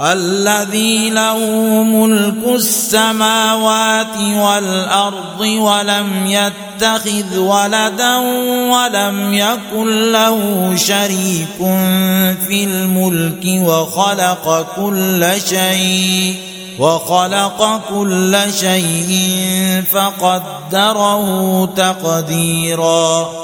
الذي له ملك السماوات والأرض ولم يتخذ ولدا ولم يكن له شريك في الملك وخلق كل شيء وخلق كل شيء فقدره تقديرا.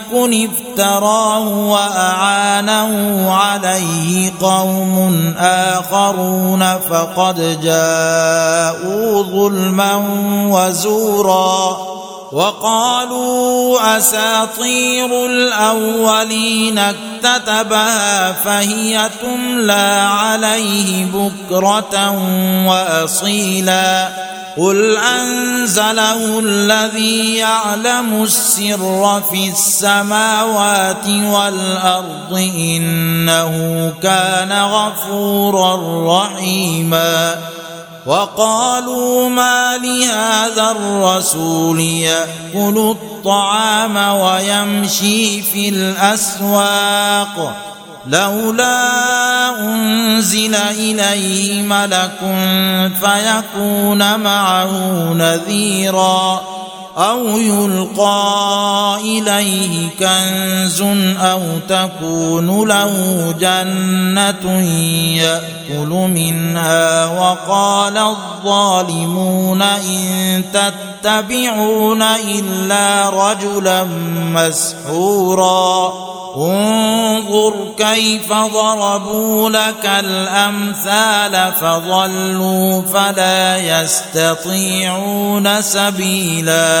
افك افتراه وأعانه عليه قوم آخرون فقد جاءوا ظلما وزورا وقالوا أساطير الأولين اكتتبها فهي تملى عليه بكرة وأصيلا قل انزله الذي يعلم السر في السماوات والارض انه كان غفورا رحيما وقالوا ما لهذا الرسول ياكل الطعام ويمشي في الاسواق لولا أنزل إليه ملك فيكون معه نذيرا أو يلقى إليه كنز أو تكون له جنة يأكل منها وقال الظالمون إن تتبعون إلا رجلا مسحورا انظر كيف ضربوا لك الأمثال فضلوا فلا يستطيعون سبيلا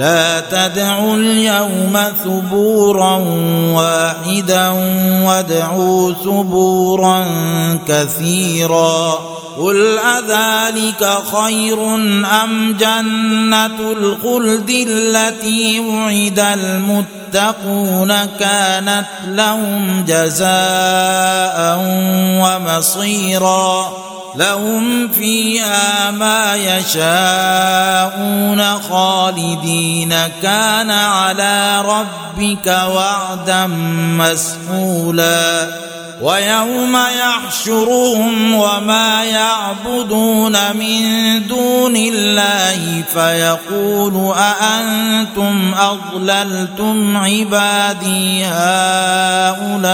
لا تدعوا اليوم ثبورا واحدا وادعوا ثبورا كثيرا قل أذلك خير أم جنة الخلد التي وعد المتقون كانت لهم جزاء ومصيرا لهم فيها ما يشاءون خالدين. كان على ربك وعدا مسئولا ويوم يحشرهم وما يعبدون من دون الله فيقول أأنتم أضللتم عبادي هؤلاء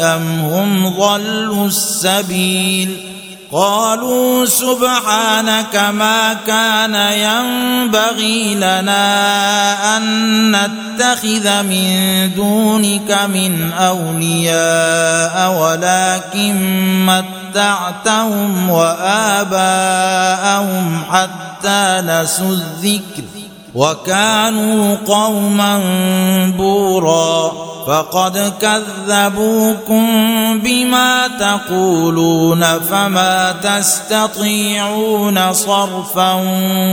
أم هم ضلوا السبيل؟ قالوا سبحانك ما كان ينبغي لنا أن نتخذ من دونك من أولياء ولكن متعتهم وآباءهم حتى نسوا الذكر. وكانوا قوما بورا فقد كذبوكم بما تقولون فما تستطيعون صرفا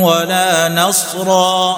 ولا نصرا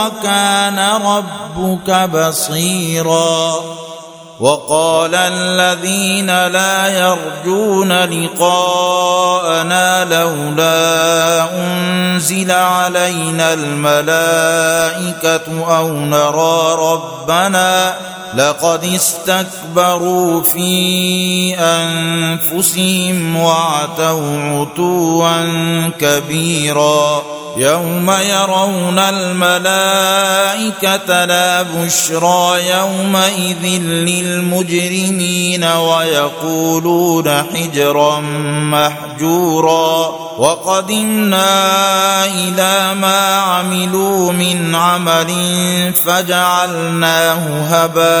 وكان ربك بصيرا. وقال الذين لا يرجون لقاءنا لولا أنزل علينا الملائكة أو نرى ربنا لقد استكبروا في أنفسهم وعتوا عتوا كبيرا. يوم يرون الملائكة لا بشرى يومئذ للمجرمين ويقولون حجرا محجورا. وقدمنا إلى ما عملوا من عمل فجعلناه هباء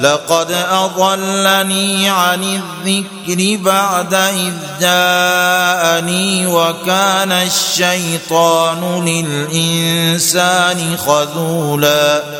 لقد أضلني عن الذكر بعد إذ جاءني وكان الشيطان للإنسان خذولا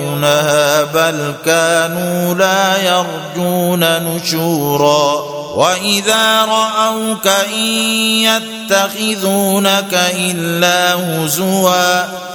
يرونها بل كانوا لا يرجون نشورا. وإذا رأوك إن يتخذونك إلا هزوا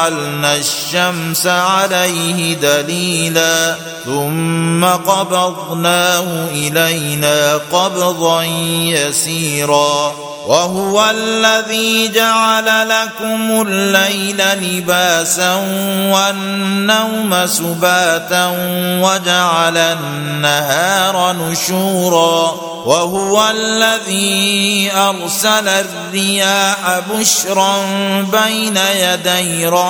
جعلنا الشمس عليه دليلا ثم قبضناه إلينا قبضا يسيرا وهو الذي جعل لكم الليل لباسا والنوم سباتا وجعل النهار نشورا وهو الذي أرسل الرياح بشرا بين يدي رحمته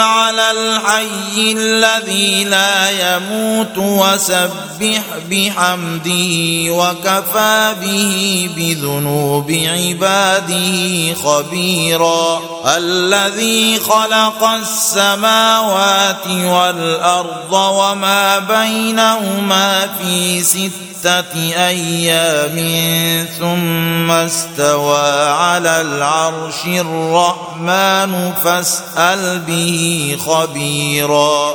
على الحي الذي لا يموت وسبح بحمده وكفى به بذنوب عباده خبيرا. الذي خلق السماوات والأرض وما بينهما في سته أيام ثم استوى على العرش الرحمن فاسأل به خبيرا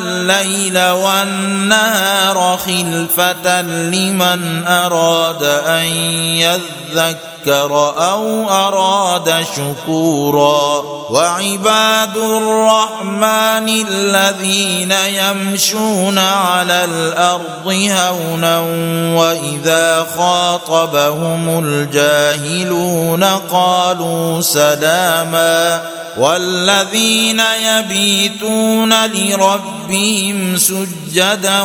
الليل والنهار خلفة لمن أراد أن يذكر. ذكر أو أراد شكورا وعباد الرحمن الذين يمشون على الأرض هونا وإذا خاطبهم الجاهلون قالوا سلاما والذين يبيتون لربهم سجدا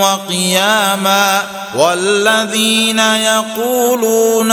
وقياما والذين يقولون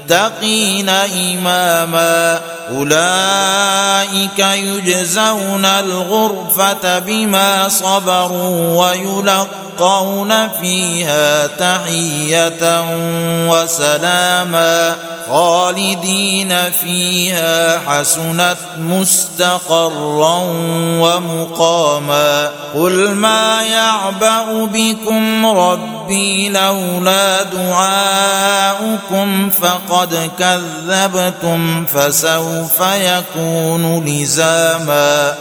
إماما. أولئك يجزون الغرفة بما صبروا ويلقون فيها تحية وسلاما خالدين فيها حسنت مستقرا ومقاما قل ما يعبأ بكم ربي لولا دعاؤكم فقد كذبتم فسوف يكون لزاما